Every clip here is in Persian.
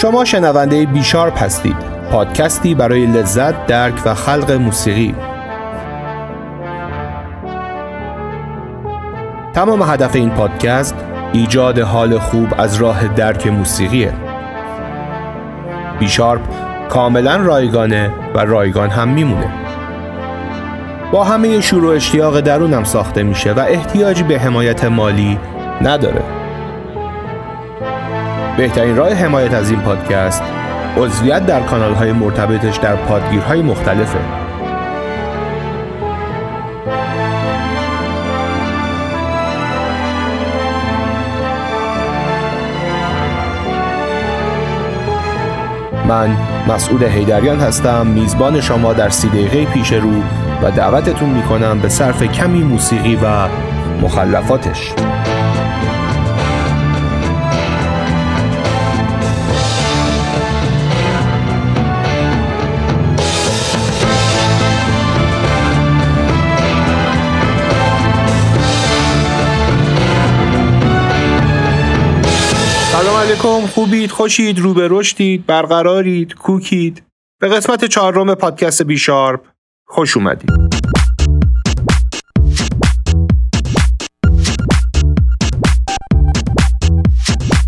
شما شنونده بیشارپ هستید. پادکستی برای لذت، درک و خلق موسیقی. تمام هدف این پادکست ایجاد حال خوب از راه درک موسیقیه. بیشارپ کاملا رایگانه و رایگان هم میمونه. با همه شور و اشتیاق درونم ساخته میشه و احتیاجی به حمایت مالی نداره. بهترین راه حمایت از این پادکست عضویت در کانال های مرتبطش در پادگیرهای مختلفه. من مسعود هیدریان هستم میزبان شما در سی دقیقه پیش رو و دعوتتون می‌کنم به صرف کمی موسیقی و مخلفاتش. علیکم خوبید خوشید رو به رشدید برقرارید کوکید. به قسمت چهارم پادکست بیشارپ خوش اومدید.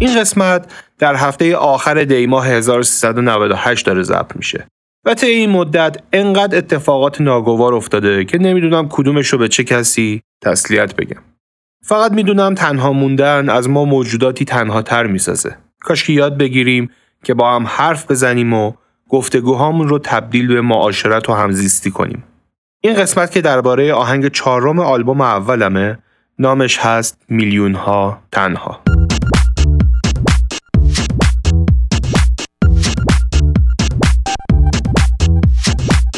این قسمت در هفته آخر دی ماه 1398 داره ضبط میشه. و طی این مدت انقدر اتفاقات ناگوار افتاده که نمی‌دونم کدومش رو به چه کسی تسلیت بگم. فقط می‌دونم تنها موندن از ما موجوداتی تنها تر می‌سازه. کاش که یاد بگیریم که با هم حرف بزنیم و گفتگوهامون رو تبدیل به معاشرت و همزیستی کنیم. این قسمت که درباره آهنگ چهارم آلبوم اول مه نامش هست میلیون ها تنها.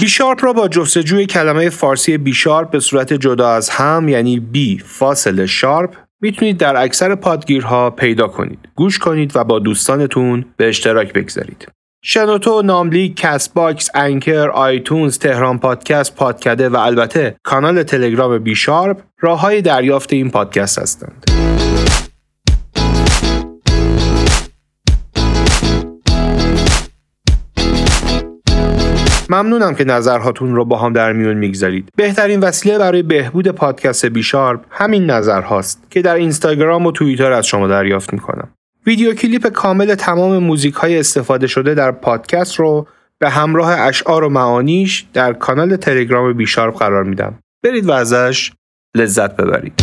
بیشارپ را با جستجوی کلمه فارسی بیشارپ به صورت جدا از هم یعنی بی فاصله شارپ می‌تونید در اکثر پادگیرها پیدا کنید. گوش کنید و با دوستانتون به اشتراک بگذارید. شنوتو، ناملیک، Castbox، Anchor، iTunes، تهران پادکست، پادکده و البته کانال تلگرام بیشارپ راه های دریافت این پادکست هستند. ممنونم که نظرهاتون رو با هم در میون می‌گذارید. بهترین وسیله برای بهبود پادکست بیشارپ همین نظرهاست که در اینستاگرام و توییتر از شما دریافت می‌کنم. ویدیو کلیپ کامل تمام موزیک های استفاده شده در پادکست رو به همراه اشعار و معانیش در کانال تلگرام بیشارپ قرار میدم. برید و ازش لذت ببرید.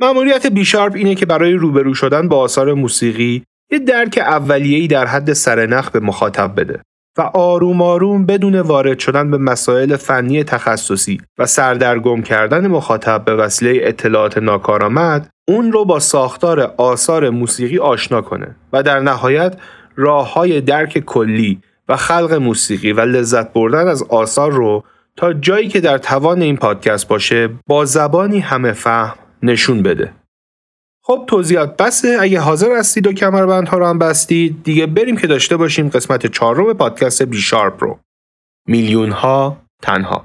مأموریت بیشارپ اینه که برای روبرو شدن با آثار موسیقی یه درک اولیه‌ای در حد سرنخ به مخاطب بده و آروم آروم بدون وارد شدن به مسائل فنی تخصصی و سردرگم کردن مخاطب به وسیله اطلاعات ناکارآمد اون رو با ساختار آثار موسیقی آشنا کنه و در نهایت راه های درک کلی و خلق موسیقی و لذت بردن از آثار رو تا جایی که در توان این پادکست باشه با زبانی همه فهم نشون بده. خب توضیحات بسه. اگه حاضر هستید و کمربندها رو هم بستید دیگه بریم که داشته باشیم قسمت چهارم پادکست بی شارپ رو. میلیون ها تنها.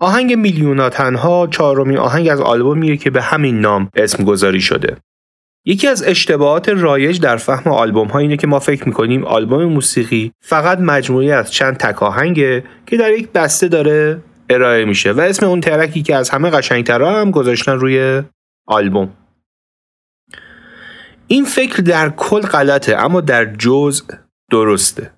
آهنگ میلیونا تنها چهارمین آهنگ از آلبومیه که به همین نام اسم گذاری شده. یکی از اشتباهات رایج در فهم آلبوم ها اینه که ما فکر می‌کنیم آلبوم موسیقی فقط مجموعی از چند تک آهنگه که در یک بسته داره ارائه میشه و اسم اون ترکی که از همه قشنگترها هم گذاشتن روی آلبوم. این فکر در کل غلطه اما در جزء درسته.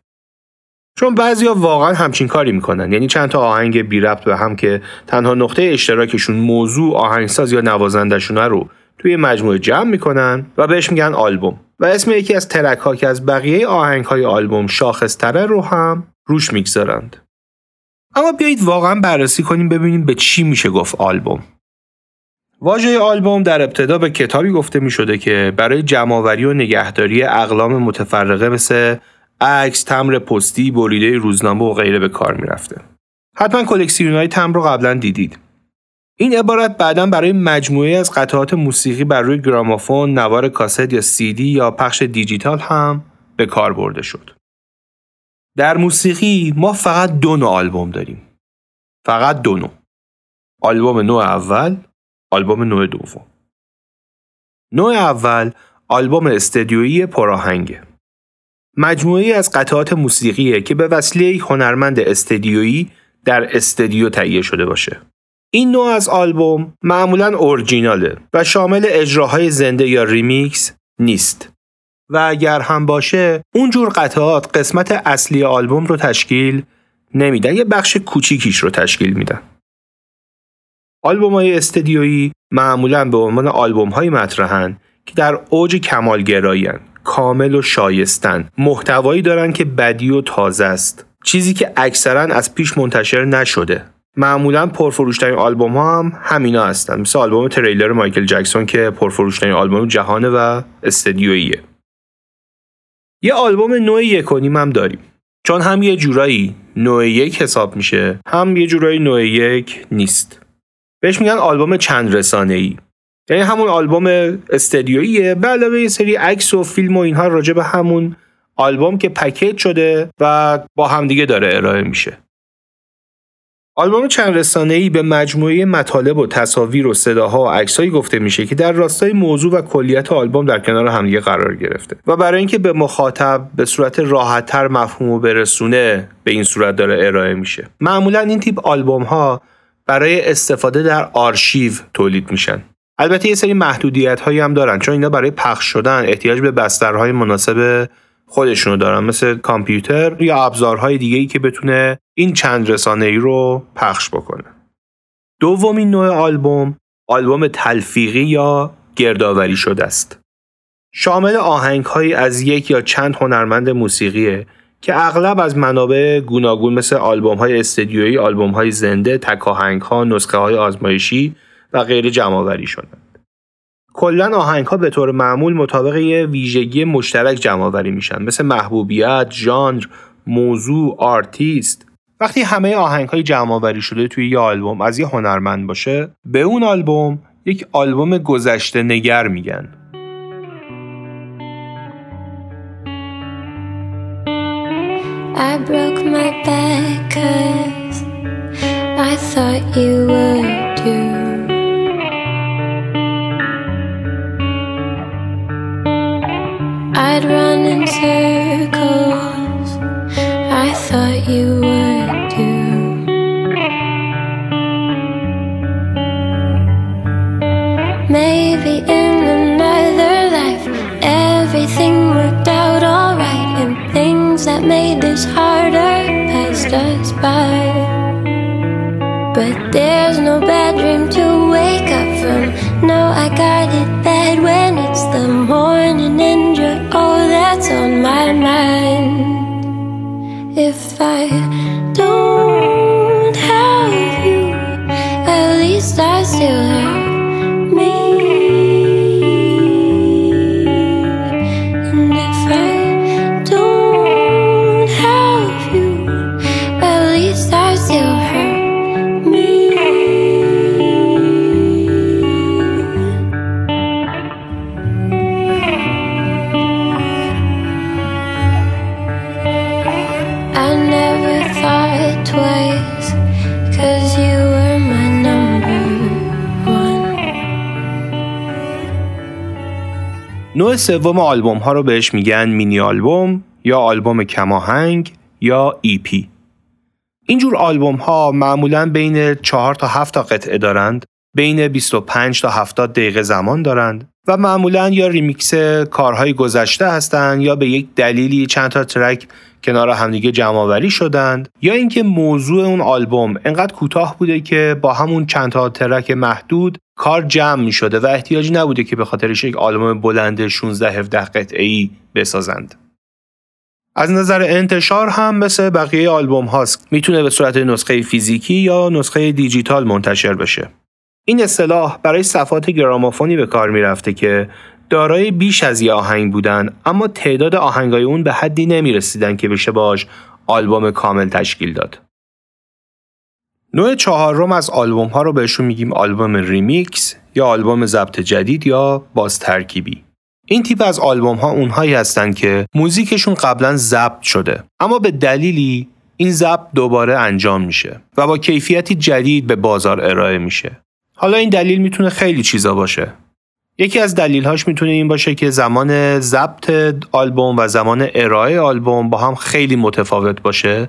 چون بعضیا واقعا همچین کاری می‌کنن. یعنی چند تا آهنگ بی ربط به هم که تنها نقطه اشتراکشون موضوع آهنگساز یا نوازندشون رو توی مجموعه جمع می‌کنن و بهش میگن آلبوم و اسم یکی از ترک ها که از بقیه آهنگ های آلبوم شاخصتره رو هم روش می‌گذارند اما بیایید واقعا بررسی کنیم ببینیم به چی میشه گفت آلبوم واژه آلبوم در ابتدا به کتابی گفته می شده که برای جمعآوری و نگهداری اقلام متفرقه مثل عکس، تمر پستی، بریده روزنامه و غیره به کار می رفته. حتما کلکسیون های تمر رو قبلا دیدید. این عبارت بعدا برای مجموعه از قطعات موسیقی بر روی گرامافون، نوار کاست یا سیدی یا پخش دیجیتال هم به کار برده شد. در موسیقی ما فقط دو نوع آلبوم داریم. فقط دو نوع. آلبوم نوع اول آلبوم نوع دوم نوع اول آلبوم استدیویی پرآهنگه مجموعه‌ای از قطعات موسیقیه که به وسیله هنرمند استدیویی در استدیو تهیه شده باشه این نوع از آلبوم معمولا اورجیناله و شامل اجراهای زنده یا ریمیکس نیست. و اگر هم باشه اونجور قطعات قسمت اصلی آلبوم رو تشکیل نمیدن یه بخش کوچیکیش رو تشکیل میدن. آلبوم های استدیویی معمولا به عنوان آلبوم های مطرحن که در اوج کمالگرایی کامل و شایستن محتوایی دارن که بدی و تازه است. چیزی که اکثرا از پیش منتشر نشده. معمولا پرفروشترین آلبوم ها هم همینا هستن. مثل آلبوم تریلر مایکل جکسون که پرفروشترین آلبوم جهانه و استدیوییه. یه آلبوم نوع یک هم داریم. چون هم یه جورایی نوع یک حساب میشه هم یه جورایی نوع یک نیست. بهش میگن آلبوم چند رسانه ای یعنی همون آلبوم استدیوییه. به علاوه یه سری عکس و فیلم و اینها راجع به همون آلبوم که پکیج شده و با همدیگه داره ارائه میشه. آلبوم چند رسانه ای به مجموعه مطالب و تصاویر و صداها و عکسهایی گفته میشه که در راستای موضوع و کلیت آلبوم در کنار همدیگه قرار گرفته. و برای اینکه به مخاطب به صورت راحتتر مفهوم و برسونه به این صورت داره ارائه میشه. معمولا این تیپ آلبوم ها برای استفاده در آرشیو تولید میشن. البته یه سری محدودیت هایی هم دارن چون اینا برای پخش شدن احتیاج به بسترهای مناسب خودشونو دارن مثل کامپیوتر یا ابزارهای دیگه ای که بتونه این چند رسانه ای رو پخش بکنه دومین نوع آلبوم آلبوم تلفیقی یا گردآوری شده است شامل آهنگ از یک یا چند هنرمند موسیقیه که اغلب از منابع گوناگون مثل آلبوم های استدیویی، آلبوم های زنده، تک آهنگ ها، نسخه های آزمایشی و غیر جمع آوری شدند. کلا آهنگ ها به طور معمول مطابق یه ویژگی مشترک جمع آوری میشن مثل محبوبیت، ژانر، موضوع، آرتیست. وقتی همه آهنگ های جمع آوری شده توی یه آلبوم از یه هنرمند باشه، به اون آلبوم یک آلبوم گذشته نگر میگن. I broke my back cause I thought you would too. I'd run in circles, I thought you would too. Maybe in another life, everything worked out alright, and things that made this harder passed us by. But there's no bad dream to wake up from. No, I got it that سوم آلبوم ها رو بهش میگن مینی آلبوم یا آلبوم کم‌آهنگ یا EP. اینجور آلبوم ها معمولا بین 4 تا 7 تا قطعه دارند، بین 25 تا 70 دقیقه زمان دارند و معمولا یا ریمیکس کارهای گذشته هستند یا به یک دلیلی چند تا track کنار همدیگه جمعآوری شدند یا اینکه موضوع اون آلبوم انقدر کوتاه بوده که با همون چند تا track محدود کار جمع می شده و احتیاجی نبوده که به خاطرش یک آلبوم بلند 16 17 قطعه بسازند. از نظر انتشار هم مثل بقیه آلبوم هاست می‌تونه به صورت نسخه فیزیکی یا نسخه دیجیتال منتشر بشه. این اصطلاح برای صفحات گرامافونی به کار می‌رفته که دارای بیش از یه آهنگ بودن اما تعداد آهنگای اون به حدی نمی رسیدن که بشه باش آلبوم کامل تشکیل داد. نوع چهارم از آلبوم ها رو بهشون میگیم آلبوم ریمیکس یا آلبوم ضبط جدید یا باز ترکیبی. این تیپ از آلبوم ها اونهایی هستند که موزیکشون قبلا ضبط شده اما به دلیلی این ضبط دوباره انجام میشه و با کیفیتی جدید به بازار ارائه میشه. حالا این دلیل می‌تونه خیلی چیزا باشه. یکی از دلیلهاش می‌تونه این باشه که زمان ضبط آلبوم و زمان ارائه آلبوم با هم خیلی متفاوت باشه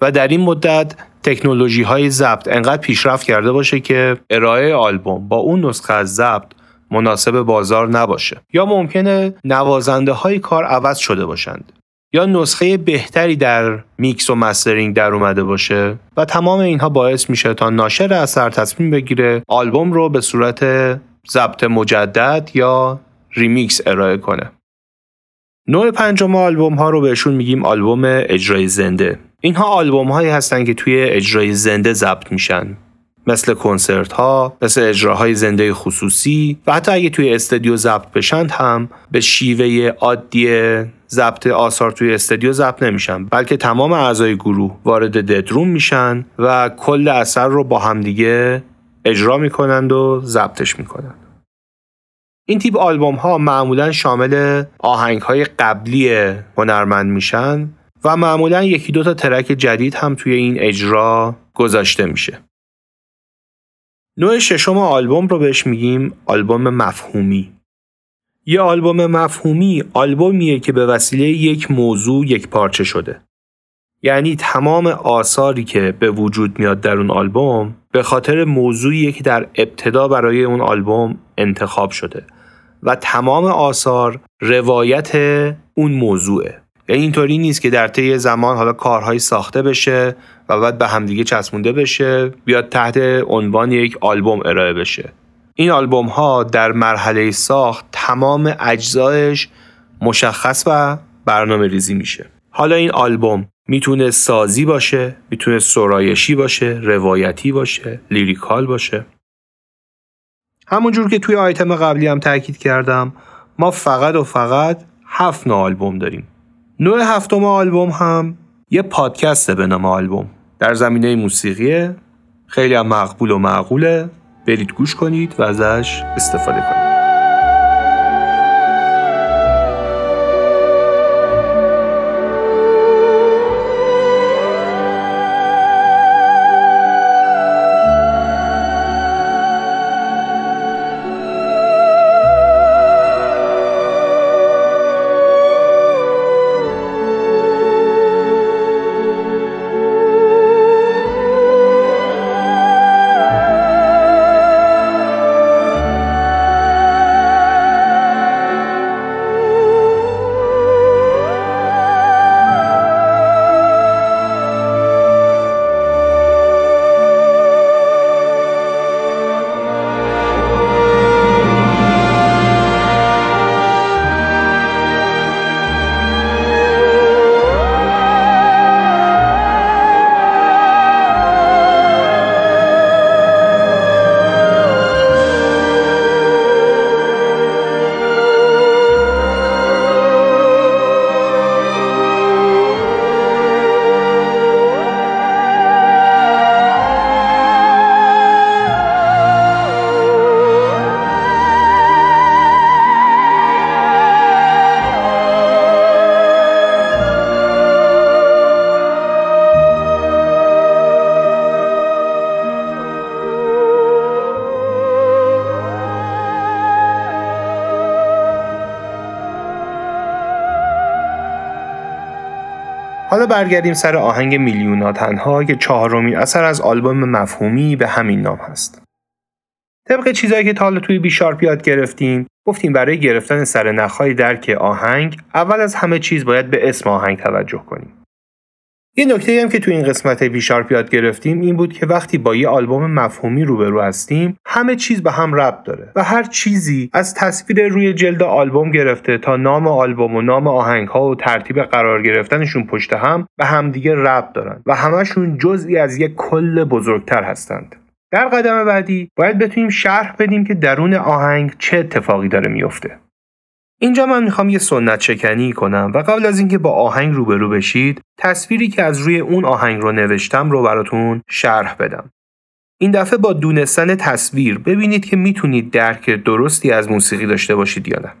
و در این مدت تکنولوژی های ضبط انقدر پیشرفت کرده باشه که ارائه آلبوم با اون نسخه از ضبط مناسب بازار نباشه. یا ممکنه نوازنده های کار عوض شده باشند. یا نسخه بهتری در میکس و mastering در اومده باشه و تمام اینها باعث میشه تا ناشر اثر تصمیم بگیره آلبوم رو به صورت ضبط مجدد یا ریمیکس ارائه کنه. نوع پنجم آلبوم ها رو بهشون میگیم آلبوم اجرای زنده. اینها آلبوم هایی هستن که توی اجرای زنده ضبط میشن. مثل کنسرت ها، مثل اجراهای زنده خصوصی و حتی اگه توی استودیو ضبط بشن هم به شیوه عادی ضبط آثار توی استودیو ضبط نمیشن. بلکه تمام اعضای گروه وارد ددروم میشن و کل اثر رو با همدیگه اجرا می‌کنند و ضبطش می‌کنند. این تیپ آلبوم ها معمولا شامل آهنگ های قبلی هنرمند میشن و معمولا یکی دو تا ترک جدید هم توی این اجرا گذاشته میشه. نوع ششم آلبوم رو بهش میگیم آلبوم مفهومی. یه آلبوم مفهومی آلبومیه که به وسیله یک موضوع یک پارچه شده. یعنی تمام آثاری که به وجود میاد در اون آلبوم به خاطر موضوعی که در ابتدا برای اون آلبوم انتخاب شده و تمام آثار روایت اون موضوعه یعنی اینطوری نیست که در طی زمان حالا کارهایی ساخته بشه و بعد به همدیگه چسبونده بشه بیاد تحت عنوان یک آلبوم ارائه بشه. این آلبوم ها در مرحله ساخت تمام اجزایش مشخص و برنامه ریزی میشه. حالا این آلبوم می‌تونه سازی باشه می‌تونه سرایشی باشه روایتی باشه لیریکال باشه. همونجور که توی آیتم قبلی هم تاکید کردم ما فقط و فقط هفت نوع آلبوم داریم. نوع هفتم آلبوم هم یه پادکسته به نام آلبوم. در زمینه موسیقیه خیلی هم مقبول و معقوله. برید گوش کنید و ازش استفاده کنید. برگردیم سر آهنگ میلیونا تنها که چهارمین اثر از آلبوم مفهومی به همین نام هست. طبق چیزایی که تا حالا توی بیشارپ یاد گرفتیم گفتیم برای گرفتن سر نخهای درک آهنگ اول از همه چیز باید به اسم آهنگ توجه کنیم. یه نکته هم که تو این قسمت بیشارپ یاد گرفتیم این بود که وقتی با یه آلبوم مفهومی روبرو هستیم همه چیز به هم ربط داره و هر چیزی از تصویر روی جلد آلبوم گرفته تا نام آلبوم و نام آهنگ ها و ترتیب قرار گرفتنشون پشت هم به همدیگه ربط دارن و همشون جزئی از یک کل بزرگتر هستند. در قدم بعدی باید بتونیم شرح بدیم که درون آهنگ چه اتفاقی داره میفته اینجا من می‌خوام یه سنت شکنی کنم و قبل از اینکه با آهنگ روبرو بشید تصویری که از روی اون آهنگ رو نوشتم رو براتون شرح بدم. این دفعه با دونستن تصویر ببینید که می‌تونید درک درستی از موسیقی داشته باشید یا نه.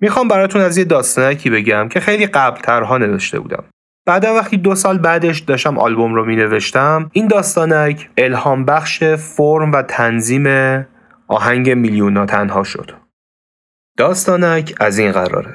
می‌خوام براتون از یه داستانکی بگم که خیلی قبلترها نوشته بودم. بعدا وقتی دو سال بعدش داشتم آلبوم رو می نوشتم این داستانک الهام بخش فرم و تنظیم آهنگ میلیونا تنها شد. داستانک از این قراره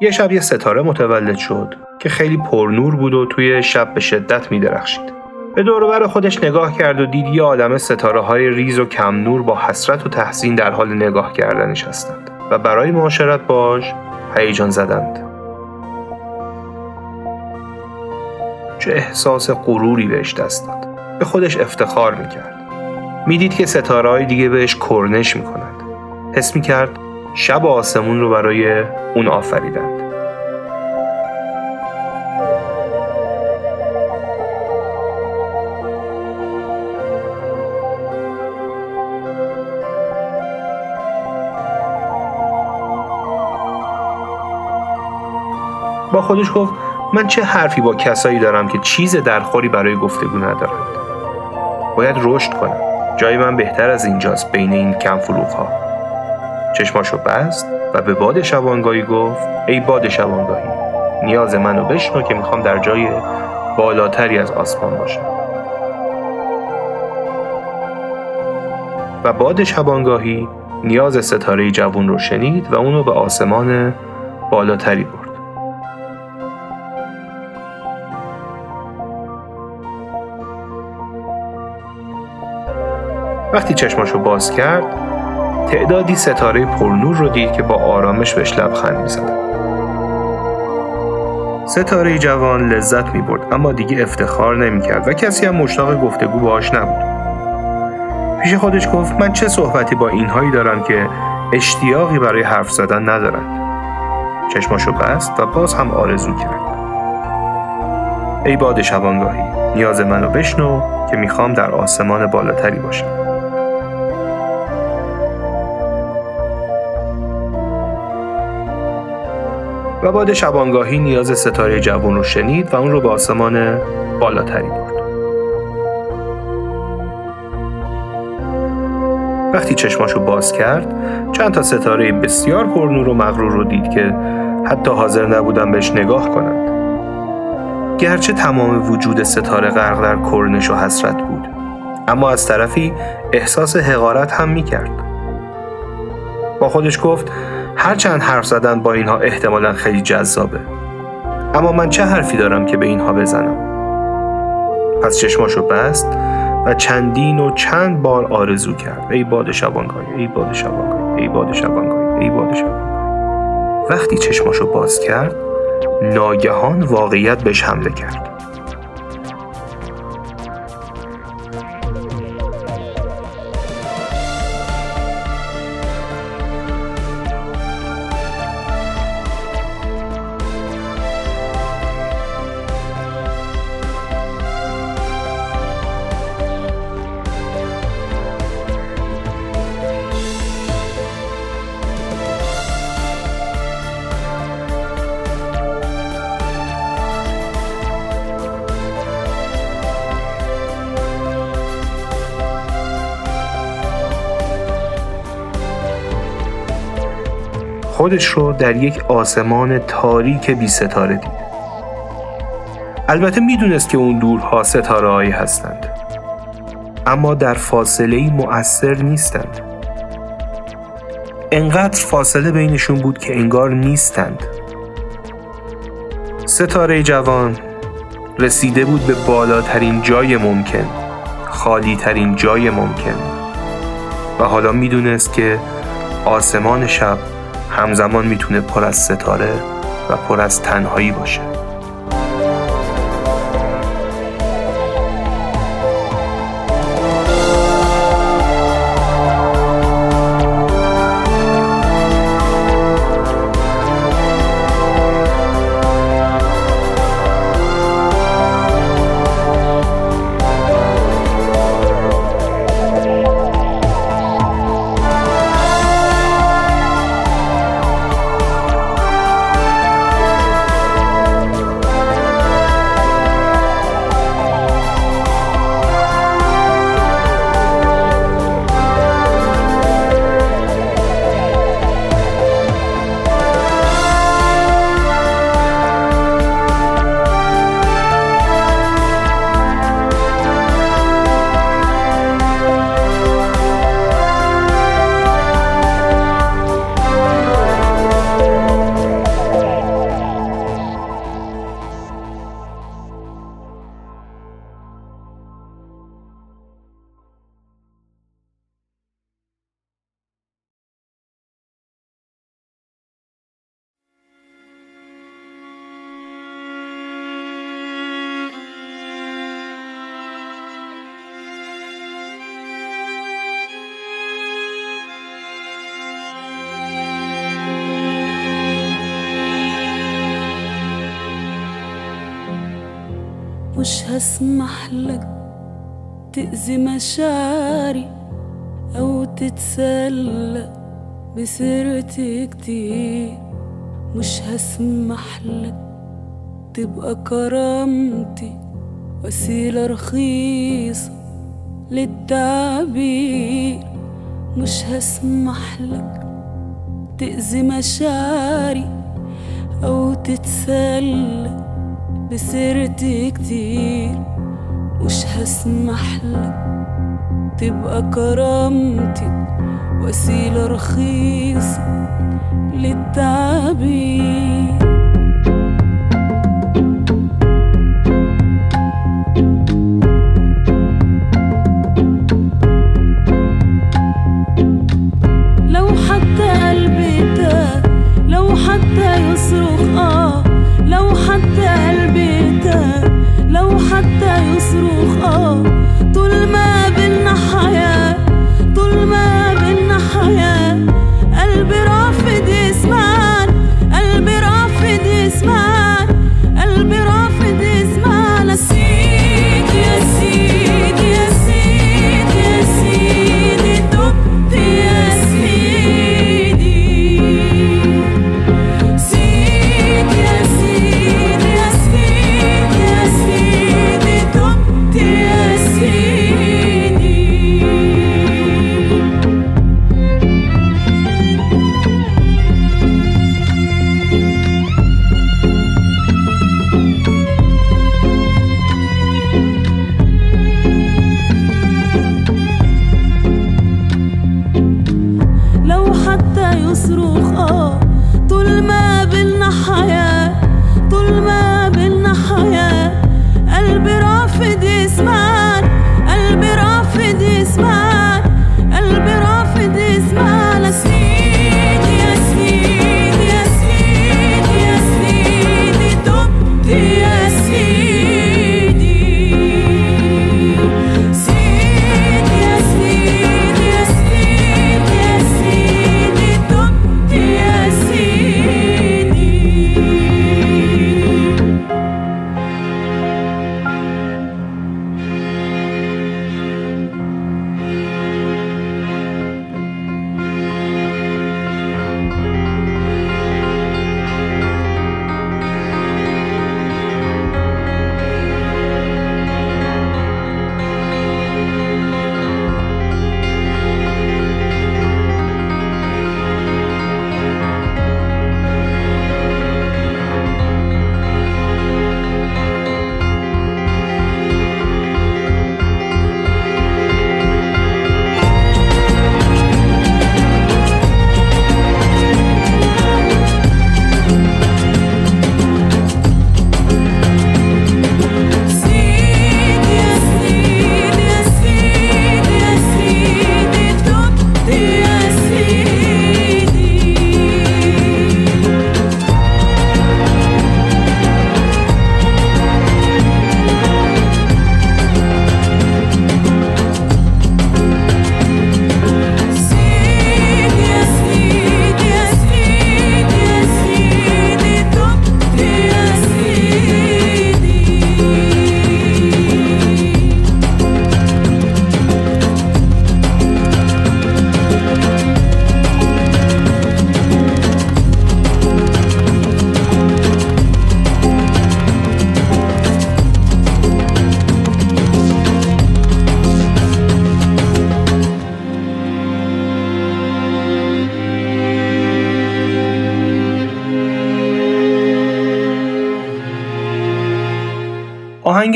یه شب یه ستاره متولد شد که خیلی پرنور بود و توی شب به شدت می درخشید. به دوربر خودش نگاه کرد و دید یه آدم ستاره های ریز و کم نور با حسرت و تحسین در حال نگاه کردنش هستند و برای معاشرت باش هیجان زدند. چه احساس غروری بهش دست داد. به خودش افتخار می‌کرد. می‌دید که ستاره های دیگه بهش کرنش می‌کنند. حس می‌کرد شب آسمون رو برای اون آفریدند. با خودش گفت من چه حرفی با کسایی دارم که چیز درخوری برای گفتگو ندارند؟ باید رشد کنم. جای من بهتر از اینجاست بین این کم فلوخ ها چشماشو بست و به باد شبانگاهی گفت ای باد شبانگاهی نیاز منو بشنو که می‌خوام در جای بالاتری از آسمان باشم. و باد شبانگاهی نیاز ستاره جوون رو شنید و اونو به آسمان بالاتری برد. وقتی چشماشو باز کرد تعدادی ستاره پرنور رو دید که با آرامش بهش لبخند می‌زدن ستاره جوان لذت می برد اما دیگه افتخار نمی کرد و کسی هم مشتاق گفتگو باهاش نبود. پیش خودش گفت من چه صحبتی با اینهایی دارم که اشتیاقی برای حرف زدن ندارند. چشماشو بست و باز هم آرزو کرد. ای باد شبانگاهی نیاز منو بشنو که می‌خوام در آسمان بالاتری باشم. و باد شبانگاهی نیاز ستاره جوان رو شنید و اون رو به آسمان بالاتری برد. وقتی چشماشو باز کرد چند تا ستاره بسیار پرنور و مغرور رو دید که حتی حاضر نبودن بهش نگاه کنند. گرچه تمام وجود ستاره غرق در کرنش و حسرت بود اما از طرفی احساس حقارت هم می کرد. با خودش گفت هرچند حرف زدن با اینها احتمالا خیلی جذابه. اما من چه حرفی دارم که به اینها بزنم؟ پس چشماشو بست و چندین و چند بار آرزو کرد. ای باد شبانگاهی ای باد شبانگاهی ای باد شبانگاهی ای باد شبانگاهی. وقتی چشماشو باز کرد ناگهان واقعیت بهش حمله کرد. خودش رو در یک آسمان تاریک بی ستاره دید. البته می‌دونست که اون دورها ستاره هایی هستند. اما در فاصله ای مؤثر نیستند. انقدر فاصله بینشون بود که انگار نیستند ستاره جوان رسیده بود به بالاترین جای ممکن خالی ترین جای ممکن و حالا می‌دونست که آسمان شب همزمان می‌تونه پر از ستاره و پر از تنهایی باشه. مش هسمح لك تأذي مشاعري أو تتسلى بسيرتي كتير. مش هسمح لك تبقى كرامتي وسيلة رخيصة للتعبير. مش هسمح لك تأذي مشاعري أو تتسلى بسيرتي كتير مش هسمح لك؟ تبقى كرامتي وسيلة رخيصة للتعبير.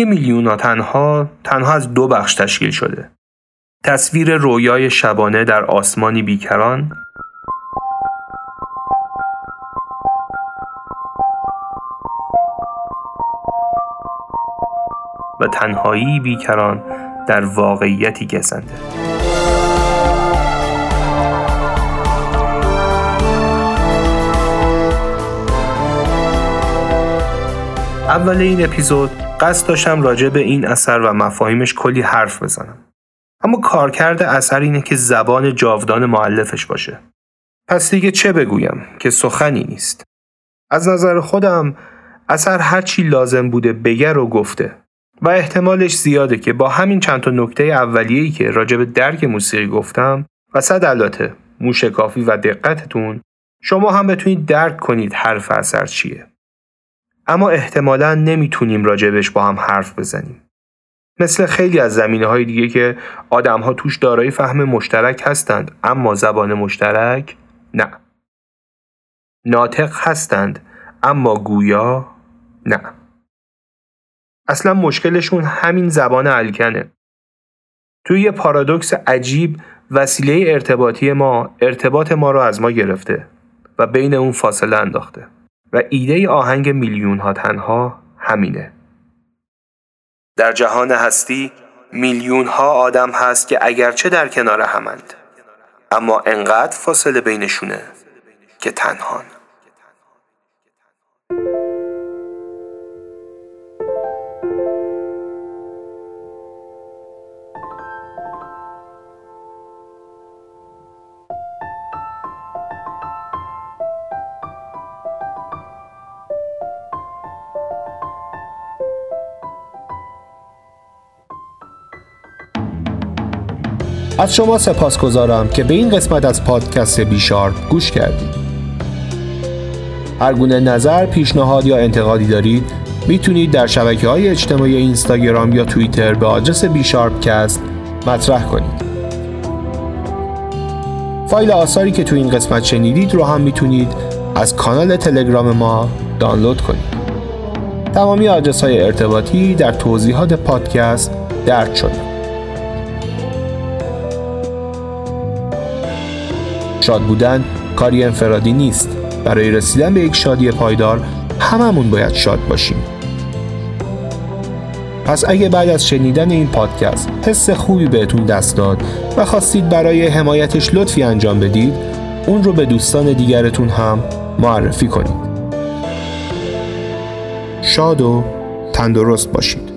آهنگ میلیونا تنها تنها از دو بخش تشکیل شده. تصویر رویای شبانه در آسمانی بیکران و تنهایی بیکران در واقعیتی گزنده اول این اپیزود قصد داشتم راجع به این اثر و مفاهیمش کلی حرف بزنم. اما کارکرد اثر اینه که زبان جاودان معلفش باشه. پس دیگه چه بگویم که سخنی نیست. از نظر خودم اثر هرچی لازم بوده بگر و گفته و احتمالش زیاده که با همین چند تا نکته اولیه‌ای که راجع به درک موسیقی گفتم و صد البته موشکافی و دقتتون شما هم بتونید درک کنید حرف اثر چیه. اما احتمالا نمی‌تونیم راجبش با هم حرف بزنیم. مثل خیلی از زمینه های دیگه که آدم ها توش دارای فهم مشترک هستند اما زبان مشترک نه. ناطق هستند اما گویا نه. اصلا مشکلشون همین زبان الکنه توی یه پارادوکس عجیب وسیله ارتباطی ما ارتباط ما رو از ما گرفته و بین اون فاصله انداخته. و ایده آهنگ میلیون ها تنها همینه. در جهان هستی میلیون ها آدم هست که اگرچه در کنار همند اما انقدر فاصله بینشونه که تنهان. از شما سپاس گذارم که به این قسمت از پادکست بیشارپ گوش کردید. هر گونه نظر، پیشنهاد یا انتقادی دارید می‌تونید در شبکه های اجتماعی اینستاگرام یا توییتر به آدرس بیشارپکست مطرح کنید. فایل آثاری که تو این قسمت شنیدید رو هم می‌تونید از کانال تلگرام ما دانلود کنید. تمامی آدرس های ارتباطی در توضیحات پادکست درد شده. شاد بودن کاری انفرادی نیست. برای رسیدن به یک شادی پایدار هممون باید شاد باشیم. پس اگه بعد از شنیدن این پادکست حس خوبی بهتون دست داد و خواستید برای حمایتش لطفی انجام بدید اون رو به دوستان دیگرتون هم معرفی کنید. شاد و تندرست باشید.